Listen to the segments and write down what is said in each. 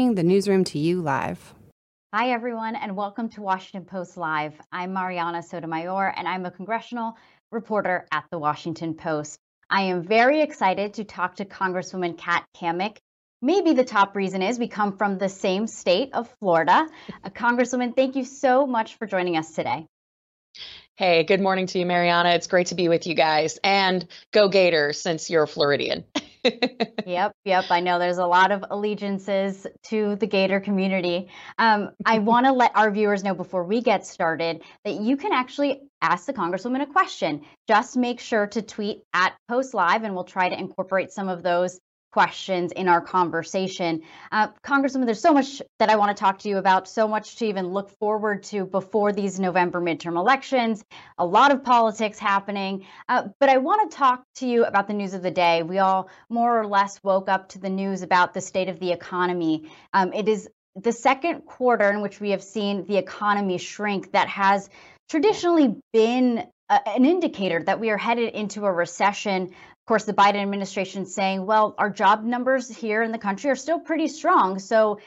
The newsroom to you live. Hi, everyone, and welcome to Washington Post Live. I'm Mariana Sotomayor, and I'm a congressional reporter at the Washington Post. I am very excited to talk to Congresswoman Kat Cammack Maybe the top reason is we come from the same state of Florida. Uh, Congresswoman, thank you so much for joining us today. Hey, good morning to you, Mariana. It's great to be with you guys. And go Gators since you're a Floridian. yep, yep. I know there's a lot of allegiances to the Gator community. Um, I want to let our viewers know before we get started that you can actually ask the Congresswoman a question. Just make sure to tweet at Post Live, and we'll try to incorporate some of those questions in our conversation. Uh, Congresswoman, there's so much that I want to talk to you about, so much to even look forward to before these November midterm elections, a lot of politics happening. Uh, but I want to talk to you about the news of the day. We all more or less woke up to the news about the state of the economy. Um, it is the second quarter in which we have seen the economy shrink that has traditionally been an indicator that we are headed into a recession course, the Biden administration saying, well, our job numbers here in the country are still pretty strong. So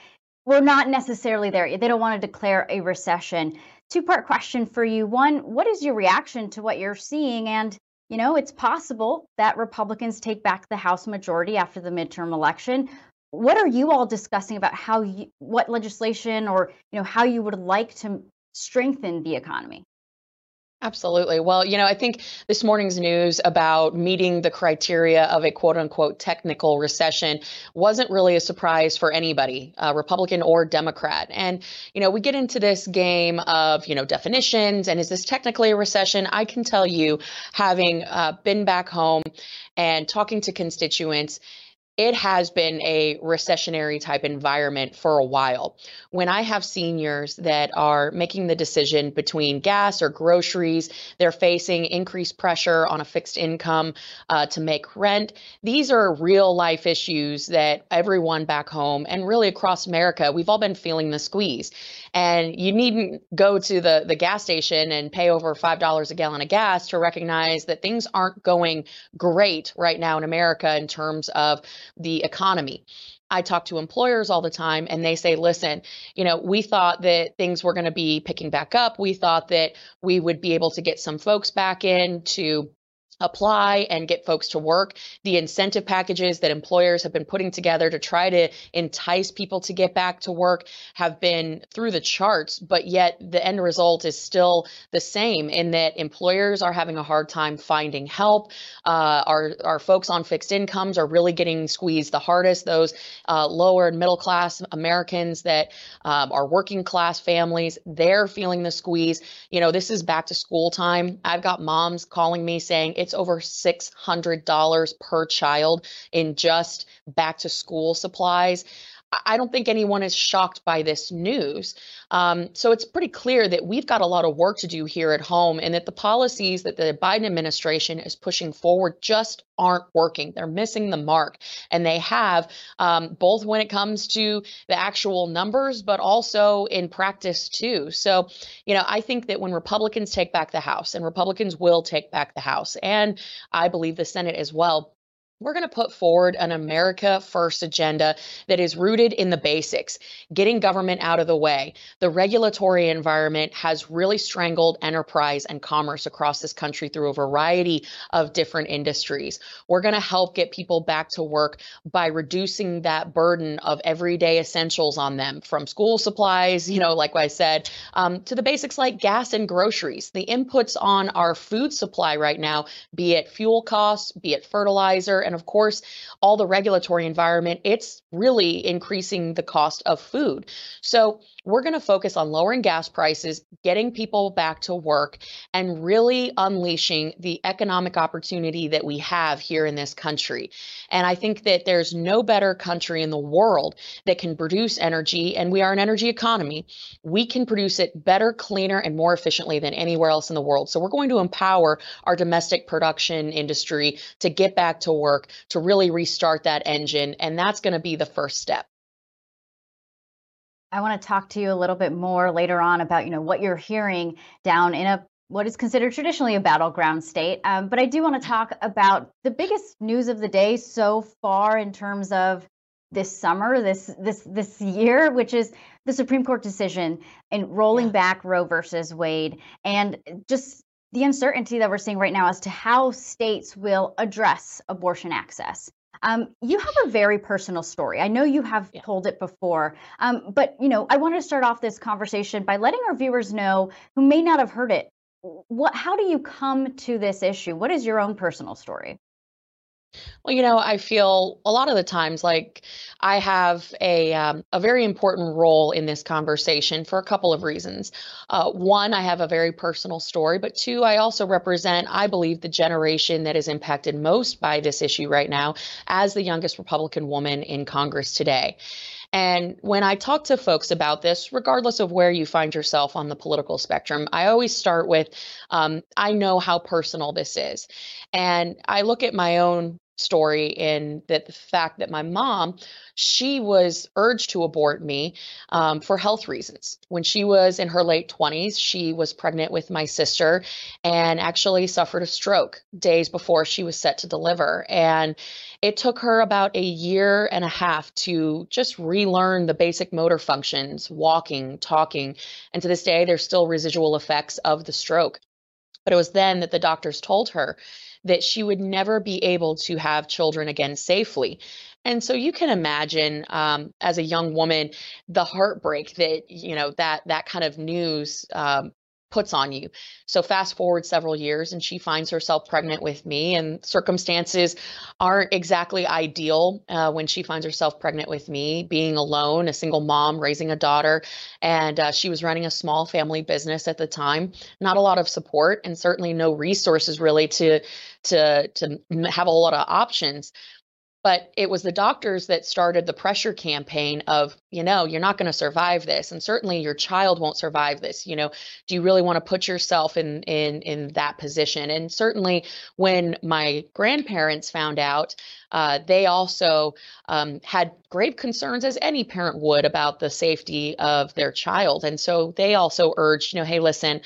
we're not necessarily there. They don't want to declare a recession. Two part question for you. One, what is your reaction to what you're seeing? And, you know, it's possible that Republicans take back the House majority after the midterm election. What are you all discussing about how you, what legislation or, you know, how you would like to strengthen the economy? Absolutely. Well, you know, I think this morning's news about meeting the criteria of a quote unquote technical recession wasn't really a surprise for anybody, uh, Republican or Democrat. And, you know, we get into this game of, you know, definitions and is this technically a recession? I can tell you, having uh, been back home and talking to constituents, it has been a recessionary type environment for a while. When I have seniors that are making the decision between gas or groceries, they're facing increased pressure on a fixed income uh, to make rent. These are real life issues that everyone back home and really across America, we've all been feeling the squeeze. And you needn't go to the, the gas station and pay over $5 a gallon of gas to recognize that things aren't going great right now in America in terms of the economy. I talk to employers all the time and they say, listen, you know, we thought that things were going to be picking back up. We thought that we would be able to get some folks back in to apply and get folks to work. The incentive packages that employers have been putting together to try to entice people to get back to work have been through the charts, but yet the end result is still the same in that employers are having a hard time finding help. Uh, our, our folks on fixed incomes are really getting squeezed the hardest. Those uh, lower and middle class Americans that um, are working class families, they're feeling the squeeze. You know, this is back to school time. I've got moms calling me saying, it's over $600 per child in just back to school supplies. I don't think anyone is shocked by this news. Um, so it's pretty clear that we've got a lot of work to do here at home and that the policies that the Biden administration is pushing forward just aren't working. They're missing the mark. And they have, um, both when it comes to the actual numbers, but also in practice too. So, you know, I think that when Republicans take back the House, and Republicans will take back the House, and I believe the Senate as well we're going to put forward an America First agenda that is rooted in the basics, getting government out of the way. The regulatory environment has really strangled enterprise and commerce across this country through a variety of different industries. We're going to help get people back to work by reducing that burden of everyday essentials on them, from school supplies, you know, like I said, um, to the basics like gas and groceries. The inputs on our food supply right now, be it fuel costs, be it fertilizer, and And of course, all the regulatory environment, it's really increasing the cost of food. So we're going to focus on lowering gas prices, getting people back to work, and really unleashing the economic opportunity that we have here in this country. And I think that there's no better country in the world that can produce energy, and we are an energy economy. We can produce it better, cleaner, and more efficiently than anywhere else in the world. So we're going to empower our domestic production industry to get back to work, to really restart that engine. And that's going to be the first step. I want to talk to you a little bit more later on about, you know, what you're hearing down in a what is considered traditionally a battleground state. Um, but I do want to talk about the biggest news of the day so far in terms of this summer, this this this year, which is the Supreme Court decision in rolling yeah. back Roe versus Wade, and just the uncertainty that we're seeing right now as to how states will address abortion access. Um, you have a very personal story. I know you have yeah. told it before, um, but you know, I want to start off this conversation by letting our viewers know who may not have heard it. What? How do you come to this issue? What is your own personal story? Well, you know, I feel a lot of the times like I have a um, a very important role in this conversation for a couple of reasons. Uh, one, I have a very personal story, but two, I also represent, I believe, the generation that is impacted most by this issue right now, as the youngest Republican woman in Congress today. And when I talk to folks about this, regardless of where you find yourself on the political spectrum, I always start with um, I know how personal this is. And I look at my own story in that the fact that my mom she was urged to abort me um, for health reasons. When she was in her late 20s she was pregnant with my sister and actually suffered a stroke days before she was set to deliver. And it took her about a year and a half to just relearn the basic motor functions walking talking and to this day there's still residual effects of the stroke. But it was then that the doctors told her that she would never be able to have children again safely. And so you can imagine, um, as a young woman, the heartbreak that you know that that kind of news um, puts on you. So fast forward several years and she finds herself pregnant with me and circumstances aren't exactly ideal uh, when she finds herself pregnant with me, being alone, a single mom raising a daughter. And uh, she was running a small family business at the time, not a lot of support and certainly no resources really to, to, to have a lot of options but it was the doctors that started the pressure campaign of you know you're not going to survive this and certainly your child won't survive this you know. Do you really want to put yourself in in in that position? And certainly when my grandparents found out uh, they also um, had grave concerns, as any parent would, about the safety of their child, and so they also urged, you know, hey, listen,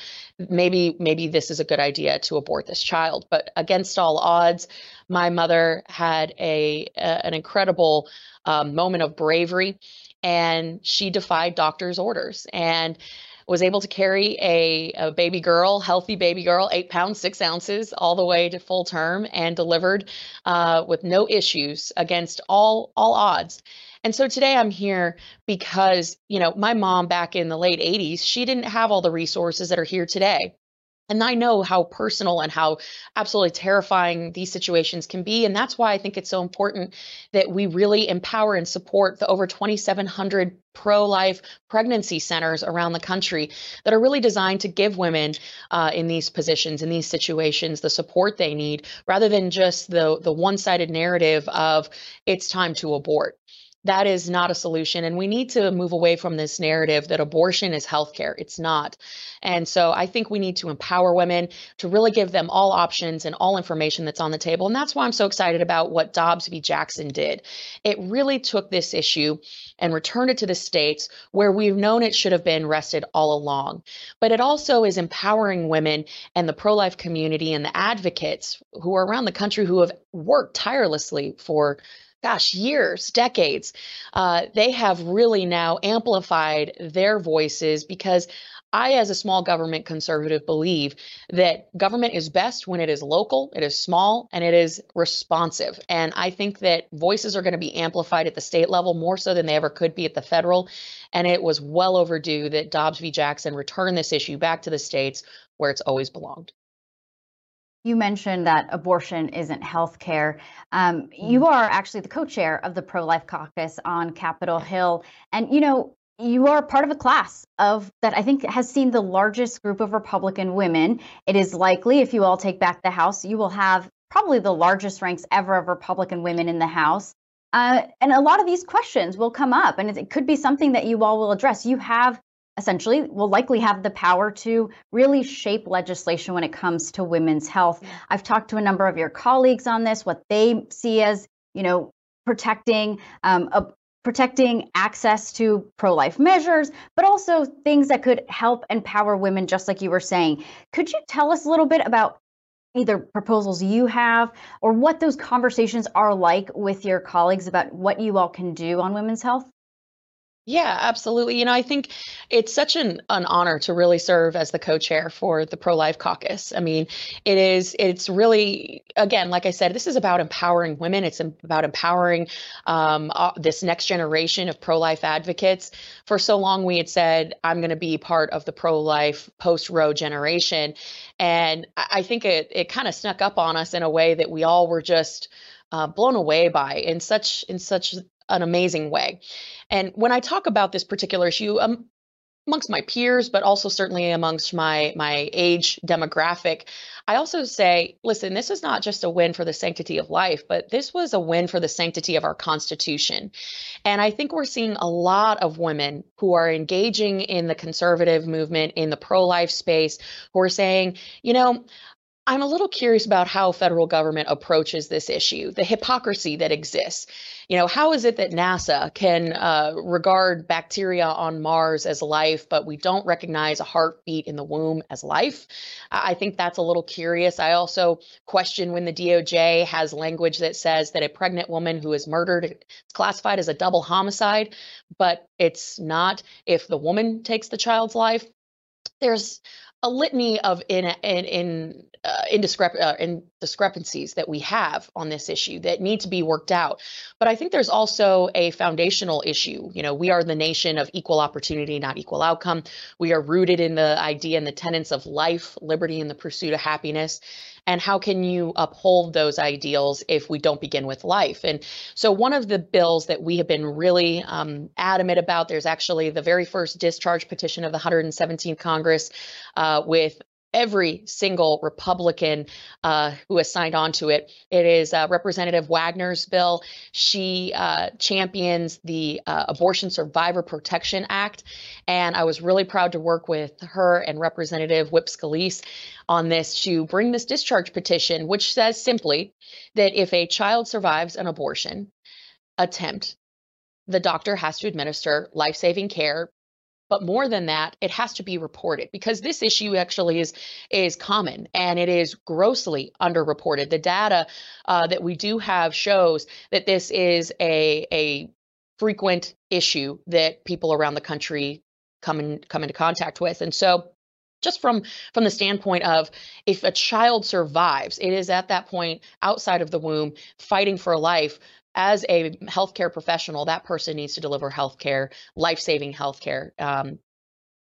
maybe maybe this is a good idea to abort this child. But against all odds, my mother had a, a an incredible um, moment of bravery, and she defied doctor's orders and was able to carry a, a, baby girl, healthy baby girl, eight pounds, six ounces, all the way to full term and delivered uh, with no issues against all, all odds. And so today I'm here because, you know, my mom back in the late 80s, she didn't have all the resources that are here today. And I know how personal and how absolutely terrifying these situations can be. And that's why I think it's so important that we really empower and support the over 2,700 pro life pregnancy centers around the country that are really designed to give women uh, in these positions, in these situations, the support they need rather than just the, the one sided narrative of it's time to abort that is not a solution. And we need to move away from this narrative that abortion is healthcare. It's not. And so I think we need to empower women to really give them all options and all information that's on the table. And that's why I'm so excited about what Dobbs v. Jackson did. It really took this issue and returned it to the states where we've known it should have been rested all along. But it also is empowering women and the pro life community and the advocates who are around the country who have worked tirelessly for gosh, years, decades, uh, they have really now amplified their voices because I, as a small government conservative, believe that government is best when it is local, it is small, and it is responsive. And I think that voices are going to be amplified at the state level more so than they ever could be at the federal. And it was well overdue that Dobbs v. Jackson return this issue back to the states where it's always belonged. You mentioned that abortion isn't health care. Um, you mm-hmm. are actually the co chair of the pro life caucus on Capitol Hill. And, you know, you are part of a class of that I think has seen the largest group of Republican women. It is likely, if you all take back the House, you will have probably the largest ranks ever of Republican women in the House. Uh, and a lot of these questions will come up, and it could be something that you all will address. You have essentially will likely have the power to really shape legislation when it comes to women's health. I've talked to a number of your colleagues on this, what they see as, you know, protecting um, a, protecting access to pro-life measures, but also things that could help empower women, just like you were saying. Could you tell us a little bit about either proposals you have or what those conversations are like with your colleagues about what you all can do on women's health? Yeah, absolutely. You know, I think it's such an, an honor to really serve as the co-chair for the pro-life caucus. I mean, it is it's really again, like I said, this is about empowering women. It's about empowering um, uh, this next generation of pro-life advocates. For so long, we had said, "I'm going to be part of the pro-life post-Roe generation," and I think it it kind of snuck up on us in a way that we all were just uh, blown away by in such in such an amazing way. And when I talk about this particular issue, um, amongst my peers, but also certainly amongst my my age demographic, I also say, listen, this is not just a win for the sanctity of life, but this was a win for the sanctity of our Constitution. And I think we're seeing a lot of women who are engaging in the conservative movement, in the pro life space, who are saying, you know, I'm a little curious about how federal government approaches this issue, the hypocrisy that exists. You know, how is it that NASA can uh, regard bacteria on Mars as life, but we don't recognize a heartbeat in the womb as life? I think that's a little curious. I also question when the DOJ has language that says that a pregnant woman who is murdered is classified as a double homicide, but it's not if the woman takes the child's life. There's a litany of in in in uh, indiscrep- uh, in discrepancies that we have on this issue that need to be worked out. But I think there's also a foundational issue. You know, we are the nation of equal opportunity, not equal outcome. We are rooted in the idea and the tenets of life, liberty, and the pursuit of happiness. And how can you uphold those ideals if we don't begin with life? And so, one of the bills that we have been really um, adamant about, there's actually the very first discharge petition of the 117th Congress uh, with every single Republican uh, who has signed on to it. It is uh, Representative Wagner's bill. She uh, champions the uh, Abortion Survivor Protection Act. And I was really proud to work with her and Representative Whip Scalise on this to bring this discharge petition, which says simply that if a child survives an abortion attempt, the doctor has to administer life saving care but more than that it has to be reported because this issue actually is is common and it is grossly underreported. The data uh, that we do have shows that this is a a frequent issue that people around the country come in come into contact with. And so just from from the standpoint of if a child survives it is at that point outside of the womb fighting for life as a healthcare professional, that person needs to deliver healthcare, life-saving healthcare um,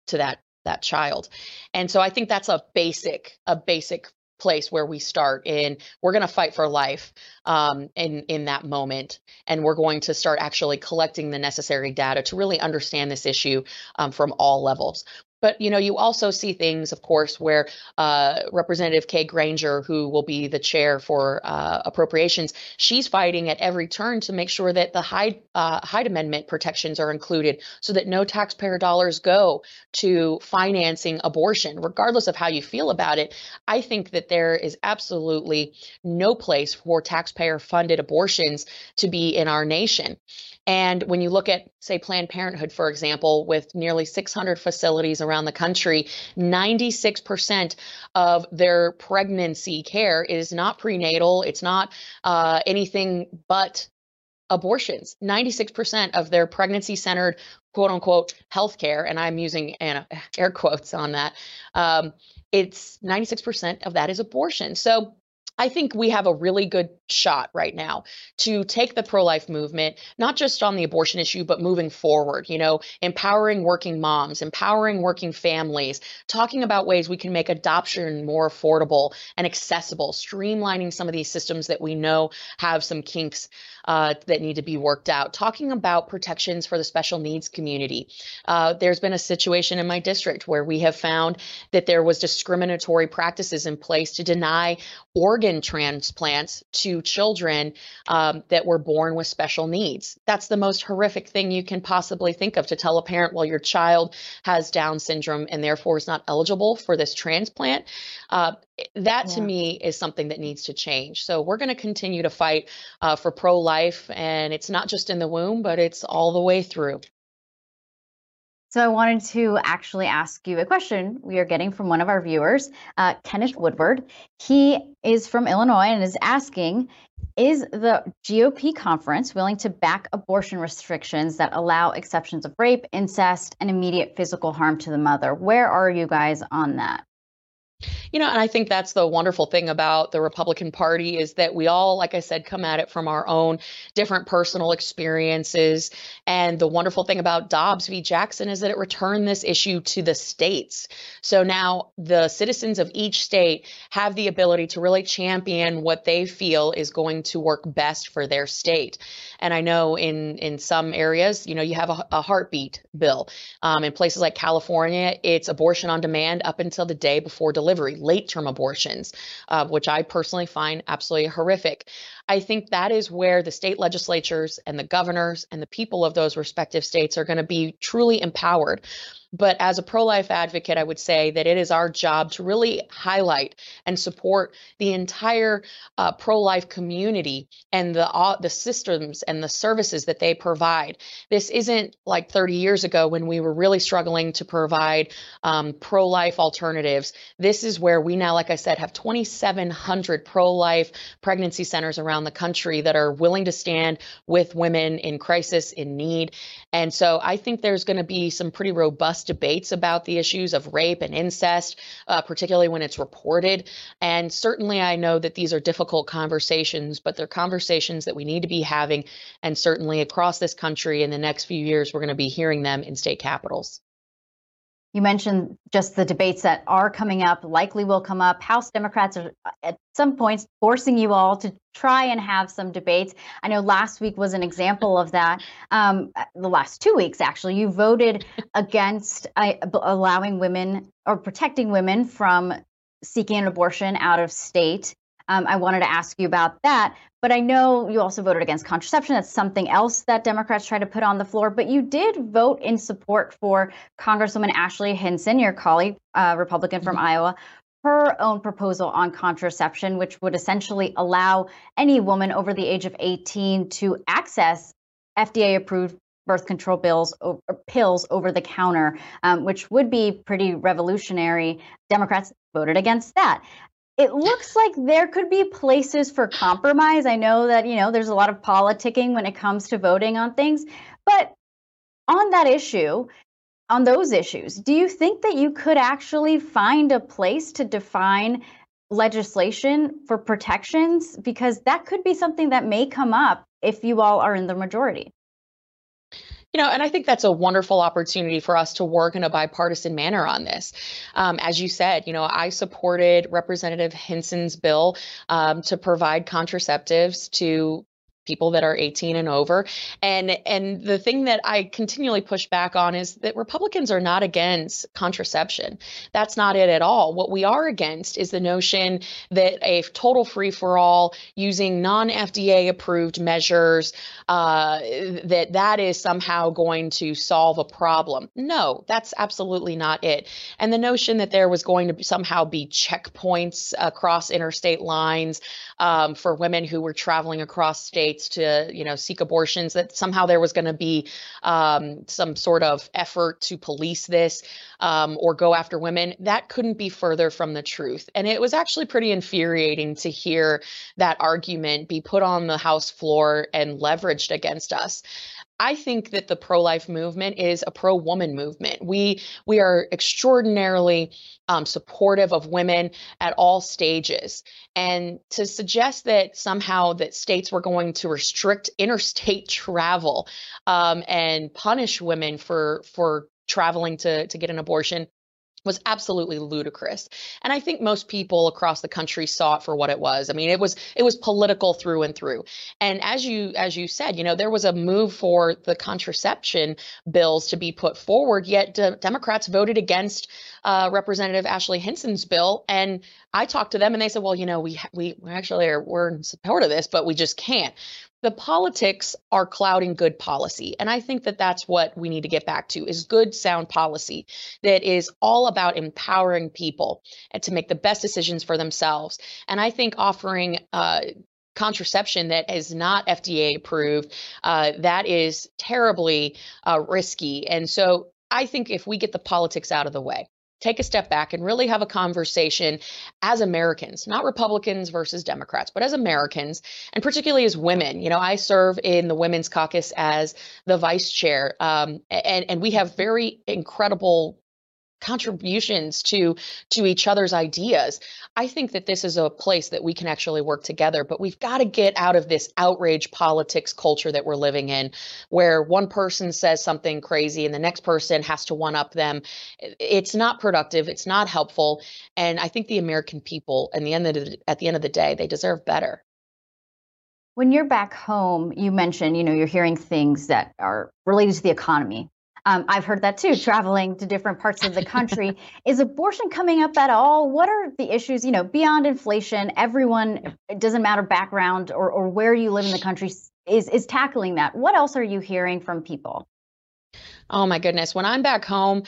to that that child. And so I think that's a basic a basic place where we start in we're going to fight for life um, in in that moment and we're going to start actually collecting the necessary data to really understand this issue um, from all levels but you know, you also see things, of course, where uh, Representative Kay Granger, who will be the chair for uh, appropriations, she's fighting at every turn to make sure that the Hyde uh, Hyde Amendment protections are included, so that no taxpayer dollars go to financing abortion, regardless of how you feel about it. I think that there is absolutely no place for taxpayer-funded abortions to be in our nation. And when you look at, say, Planned Parenthood, for example, with nearly 600 facilities around the country, 96% of their pregnancy care is not prenatal, it's not uh, anything but abortions. 96% of their pregnancy centered, quote unquote, healthcare, and I'm using air quotes on that, um, it's 96% of that is abortion. So I think we have a really good shot right now to take the pro life movement, not just on the abortion issue, but moving forward, you know, empowering working moms, empowering working families, talking about ways we can make adoption more affordable and accessible, streamlining some of these systems that we know have some kinks uh, that need to be worked out, talking about protections for the special needs community. Uh, there's been a situation in my district where we have found that there was discriminatory practices in place to deny organ transplants to children um, that were born with special needs. That's the most horrific thing you can possibly think of to tell a parent, well, your child has Down syndrome and therefore is not eligible for this transplant. Uh, that yeah. to me is something that needs to change. So we're going to continue to fight uh, for pro life, and it's not just in the womb, but it's all the way through. So I wanted to actually ask you a question we are getting from one of our viewers, uh, Kenneth Woodward. He is from Illinois and is asking Is the GOP conference willing to back abortion restrictions that allow exceptions of rape, incest, and immediate physical harm to the mother? Where are you guys on that? You know, and I think that's the wonderful thing about the Republican Party is that we all, like I said, come at it from our own different personal experiences. And the wonderful thing about Dobbs v. Jackson is that it returned this issue to the states. So now the citizens of each state have the ability to really champion what they feel is going to work best for their state. And I know in in some areas, you know, you have a, a heartbeat bill. Um, in places like California, it's abortion on demand up until the day before delivery delivery, late term abortions, uh, which I personally find absolutely horrific. I think that is where the state legislatures and the governors and the people of those respective states are going to be truly empowered but as a pro life advocate, I would say that it is our job to really highlight and support the entire uh, pro life community and the, uh, the systems and the services that they provide. This isn't like 30 years ago when we were really struggling to provide um, pro life alternatives. This is where we now, like I said, have 2,700 pro life pregnancy centers around the country that are willing to stand with women in crisis, in need. And so I think there's going to be some pretty robust robust debates about the issues of rape and incest, uh, particularly when it's reported. And certainly, I know that these are difficult conversations, but they're conversations that we need to be having. And certainly, across this country in the next few years, we're going to be hearing them in state capitals. You mentioned just the debates that are coming up, likely will come up. House Democrats are at some points forcing you all to try and have some debates. I know last week was an example of that. Um, the last two weeks, actually, you voted against uh, allowing women or protecting women from seeking an abortion out of state. Um, I wanted to ask you about that. But I know you also voted against contraception. That's something else that Democrats try to put on the floor. But you did vote in support for Congresswoman Ashley Hinson, your colleague, uh, Republican from mm-hmm. Iowa, her own proposal on contraception, which would essentially allow any woman over the age of 18 to access FDA approved birth control bills or pills over the counter, um, which would be pretty revolutionary. Democrats voted against that it looks like there could be places for compromise. I know that, you know, there's a lot of politicking when it comes to voting on things, but on that issue, on those issues, do you think that you could actually find a place to define legislation for protections? Because that could be something that may come up if you all are in the majority. You know, and I think that's a wonderful opportunity for us to work in a bipartisan manner on this. Um, as you said, you know, I supported Representative Hinson's bill um, to provide contraceptives to people that are 18 and over. And and the thing that I continually push back on is that Republicans are not against contraception. That's not it at all. What we are against is the notion that a total free for all using non-FDA approved measures uh, that that is somehow going to solve a problem. No, that's absolutely not it. And the notion that there was going to somehow be checkpoints across interstate lines um, for women who were traveling across states to, you know, seek abortions, that somehow there was going to be um, some sort of effort to police this um, or go after women, that couldn't be further from the truth. And it was actually pretty infuriating to hear that argument be put on the House floor and leveraged against us I think that the pro-life movement is a pro-woman movement. We we are extraordinarily um, supportive of women at all stages, and to suggest that somehow that states were going to restrict interstate travel um, and punish women for for traveling to to get an abortion was absolutely ludicrous. And i think most people across the country saw it for what it was. I mean it was it was political through and through. And as you as you said you know there was a move for the contraception bills to be put forward yet de- democrats voted against uh, representative ashley hinson's bill. And i talked to them and they said well you know we we actually are we're in support of this but we just can't the politics are clouding good policy and i think that that's what we need to get back to is good sound policy that is all about empowering people to make the best decisions for themselves. And i think offering uh, contraception that is not fda approved uh, that is terribly uh, risky. And so i think if we get the politics out of the way take a step back and really have a conversation as Americans, not Republicans versus Democrats, but as Americans, and particularly as women. You know, I serve in the Women's Caucus as the vice chair, um, and and we have very incredible contributions to to each other's ideas. I think that this is a place that we can actually work together but we've got to get out of this outrage politics culture that we're living in where one person says something crazy and the next person has to one up them. It's not productive it's not helpful and i think the american people and the end of the, at the end of the day they deserve better. When you're back home you mentioned you know you're hearing things that are related to the economy um, I've heard that too, traveling to different parts of the country. is abortion coming up at all? What are the issues, you know, beyond inflation? Everyone, it doesn't matter background or, or where you live in the country, is, is tackling that. What else are you hearing from people? Oh my goodness. When I'm back home,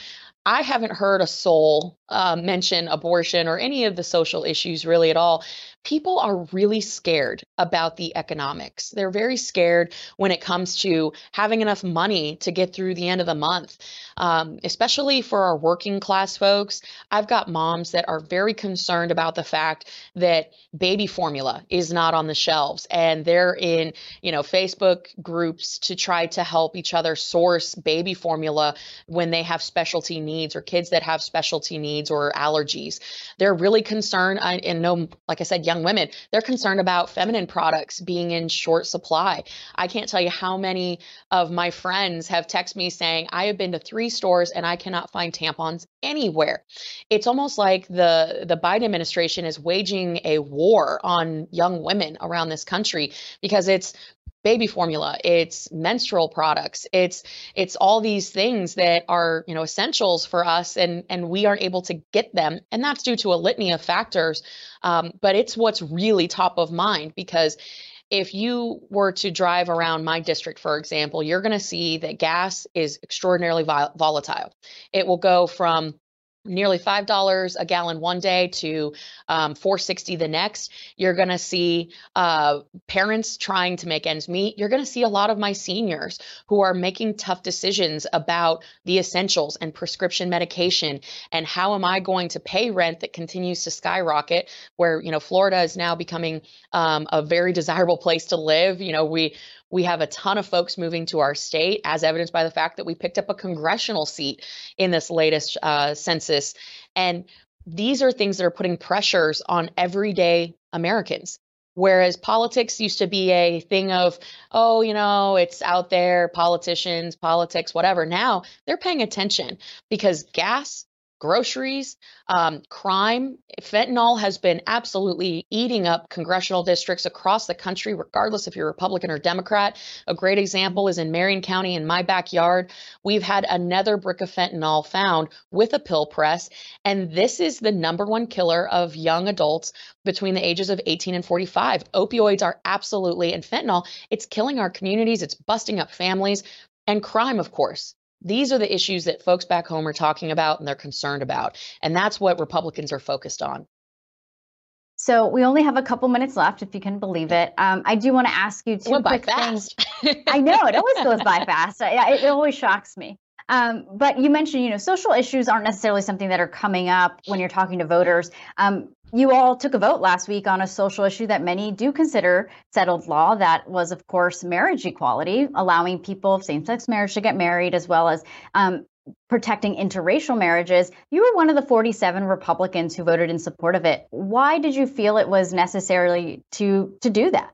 I haven't heard a soul uh, mention abortion or any of the social issues really at all people are really scared about the economics. They're very scared when it comes to having enough money to get through the end of the month, um, especially for our working class folks. I've got moms that are very concerned about the fact that baby formula is not on the shelves and they're in, you know, Facebook groups to try to help each other source baby formula when they have specialty needs or kids that have specialty needs or allergies. They're really concerned. And no, like I said, young women. They're concerned about feminine products being in short supply. I can't tell you how many of my friends have texted me saying, I have been to three stores and I cannot find tampons anywhere. It's almost like the, the Biden administration is waging a war on young women around this country because it's baby formula it's menstrual products it's it's all these things that are you know essentials for us and and we aren't able to get them and that's due to a litany of factors um, but it's what's really top of mind because if you were to drive around my district, for example, you're going to see that gas is extraordinarily volatile. It will go from nearly five dollars a gallon one day to um, 460 the next. You're going to see uh, parents trying to make ends meet. You're going to see a lot of my seniors who are making tough decisions about the essentials and prescription medication and how am i going to pay rent that continues to skyrocket where you know florida is now becoming um, a very desirable place to live. You know we we have a ton of folks moving to our state, as evidenced by the fact that we picked up a congressional seat in this latest uh, census. And these are things that are putting pressures on everyday Americans. Whereas politics used to be a thing of, oh, you know, it's out there, politicians, politics, whatever. Now they're paying attention because gas, groceries, um, crime. Fentanyl has been absolutely eating up congressional districts across the country, regardless if you're Republican or Democrat. A great example is in Marion County, in my backyard. We've had another brick of fentanyl found with a pill press. And this is the number one killer of young adults between the ages of 18 and 45. Opioids are absolutely, and fentanyl, it's killing our communities, it's busting up families. And crime, of course. These are the issues that folks back home are talking about and they're concerned about. And that's what Republicans are focused on. So we only have a couple minutes left, if you can believe it. Um, I do want to ask you two quick things. I know it always goes by fast. I, it always shocks me. Um, but you mentioned, you know, social issues aren't necessarily something that are coming up when you're talking to voters. Um, you all took a vote last week on a social issue that many do consider settled law. That was, of course, marriage equality, allowing people of same sex marriage to get married, as well as um, protecting interracial marriages. You were one of the 47 Republicans who voted in support of it. Why did you feel it was necessary to to do that?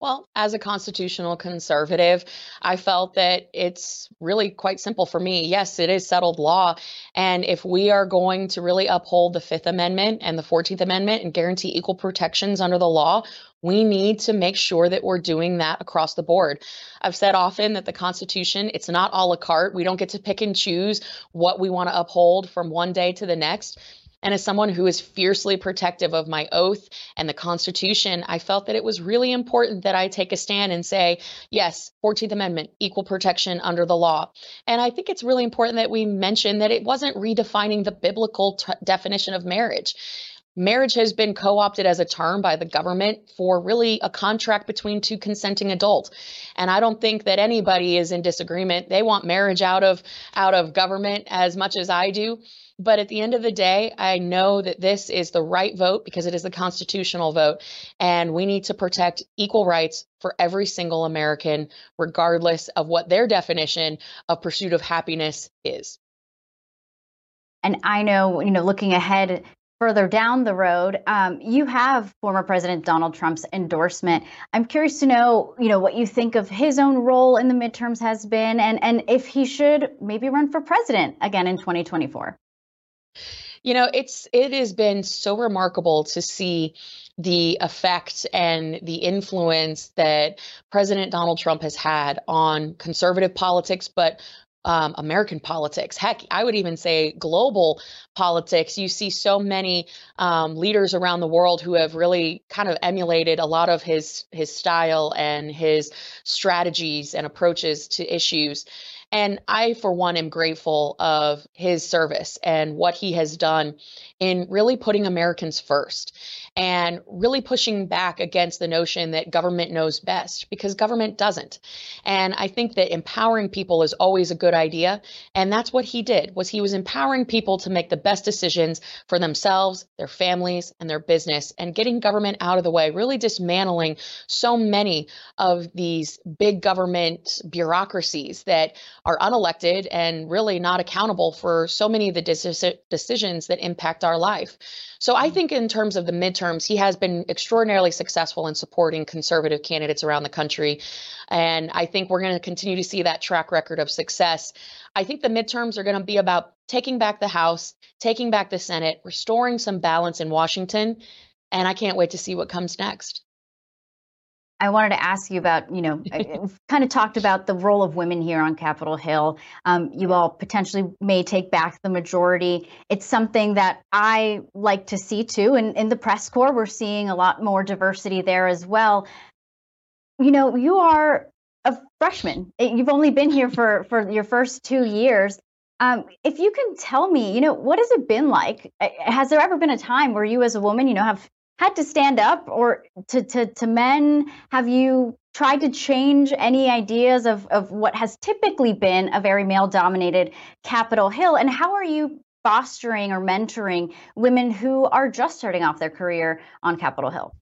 Well, as a constitutional conservative, I felt that it's really quite simple for me. Yes, it is settled law. And if we are going to really uphold the Fifth Amendment and the 14th Amendment and guarantee equal protections under the law, we need to make sure that we're doing that across the board. I've said often that the Constitution, it's not a la carte. We don't get to pick and choose what we want to uphold from one day to the next. And as someone who is fiercely protective of my oath and the Constitution, I felt that it was really important that I take a stand and say, yes, 14th Amendment, equal protection under the law. And I think it's really important that we mention that it wasn't redefining the biblical t- definition of marriage. Marriage has been co-opted as a term by the government for really a contract between two consenting adults. And i don't think that anybody is in disagreement. They want marriage out of out of government as much as i do but at the end of the day, I know that this is the right vote because it is the constitutional vote. And we need to protect equal rights for every single American, regardless of what their definition of pursuit of happiness is. And I know, you know, looking ahead further down the road, um, you have former President Donald Trump's endorsement. I'm curious to know, you know, what you think of his own role in the midterms has been, and and if he should maybe run for president again in 2024. You know, it's it has been so remarkable to see the effect and the influence that President Donald Trump has had on conservative politics, but um, American politics. Heck, I would even say global politics. You see so many um, leaders around the world who have really kind of emulated a lot of his his style and his strategies and approaches to issues. And I, for one, am grateful of his service and what he has done in really putting Americans first and really pushing back against the notion that government knows best because government doesn't. And I think that empowering people is always a good idea. And that's what he did was he was empowering people to make the best decisions for themselves, their families, and their business and getting government out of the way, really dismantling so many of these big government bureaucracies that are unelected and really not accountable for so many of the decisions that impact our life. So I mm. think in terms of the he has been extraordinarily successful in supporting conservative candidates around the country. And I think we're going to continue to see that track record of success. I think the midterms are going to be about taking back the House, taking back the Senate, restoring some balance in Washington. And I can't wait to see what comes next. I wanted to ask you about, you know, kind of talked about the role of women here on Capitol Hill. Um, you all potentially may take back the majority. It's something that I like to see too. And in the press corps, we're seeing a lot more diversity there as well. You know, you are a freshman. You've only been here for for your first two years. Um, if you can tell me, you know, what has it been like? Has there ever been a time where you, as a woman, you know, have had to stand up or to, to, to men? Have you tried to change any ideas of, of what has typically been a very male dominated Capitol Hill? And how are you fostering or mentoring women who are just starting off their career on Capitol Hill?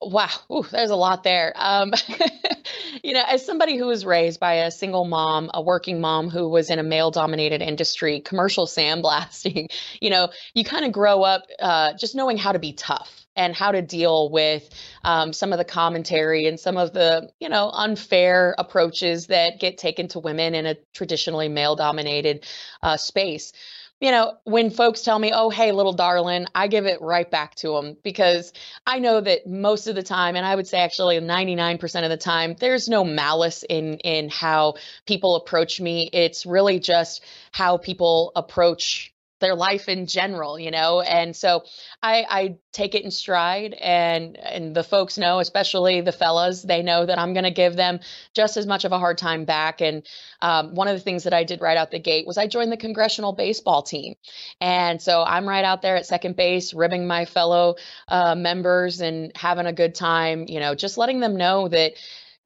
Wow, Ooh, there's a lot there. Um, you know, as somebody who was raised by a single mom, a working mom who was in a male dominated industry, commercial sandblasting, you know, you kind of grow up uh, just knowing how to be tough and how to deal with um, some of the commentary and some of the, you know, unfair approaches that get taken to women in a traditionally male dominated uh, space you know, when folks tell me, oh, hey, little darling, I give it right back to them because I know that most of the time, and I would say actually 99% of the time, there's no malice in, in how people approach me. It's really just how people approach their life in general, you know. And so I, I take it in stride, and and the folks know, especially the fellas, they know that I'm going to give them just as much of a hard time back. And um, one of the things that I did right out the gate was I joined the congressional baseball team, and so I'm right out there at second base, ribbing my fellow uh, members and having a good time, you know, just letting them know that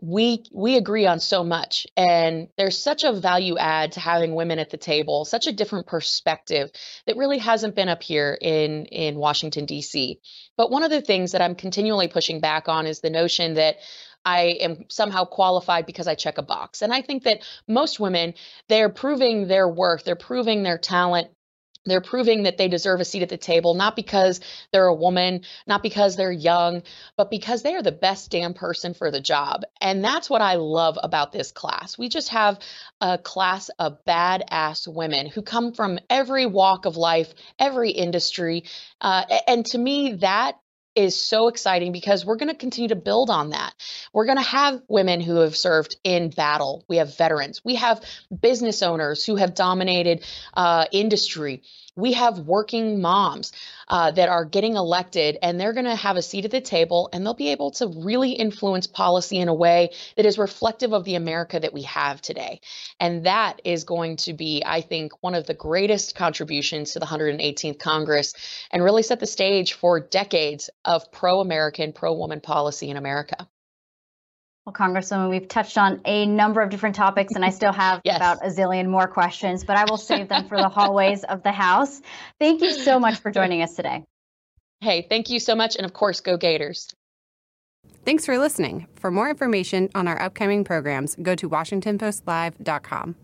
we we agree on so much and there's such a value add to having women at the table such a different perspective that really hasn't been up here in in Washington DC but one of the things that I'm continually pushing back on is the notion that I am somehow qualified because I check a box. And I think that most women, they're proving their worth, they're proving their talent they're proving that they deserve a seat at the table, not because they're a woman, not because they're young, but because they are the best damn person for the job. And that's what I love about this class. We just have a class of badass women who come from every walk of life, every industry. Uh, and to me, that is so exciting because we're going to continue to build on that. We're going to have women who have served in battle. We have veterans. We have business owners who have dominated uh, industry. We have working moms uh, that are getting elected and they're going to have a seat at the table and they'll be able to really influence policy in a way that is reflective of the America that we have today. And that is going to be, I think, one of the greatest contributions to the 118th Congress and really set the stage for decades of pro American, pro woman policy in America. Well, Congresswoman, we've touched on a number of different topics, and I still have yes. about a zillion more questions, but I will save them for the hallways of the House. Thank you so much for joining us today. Hey, thank you so much. And of course, go Gators. Thanks for listening. For more information on our upcoming programs, go to WashingtonPostLive.com.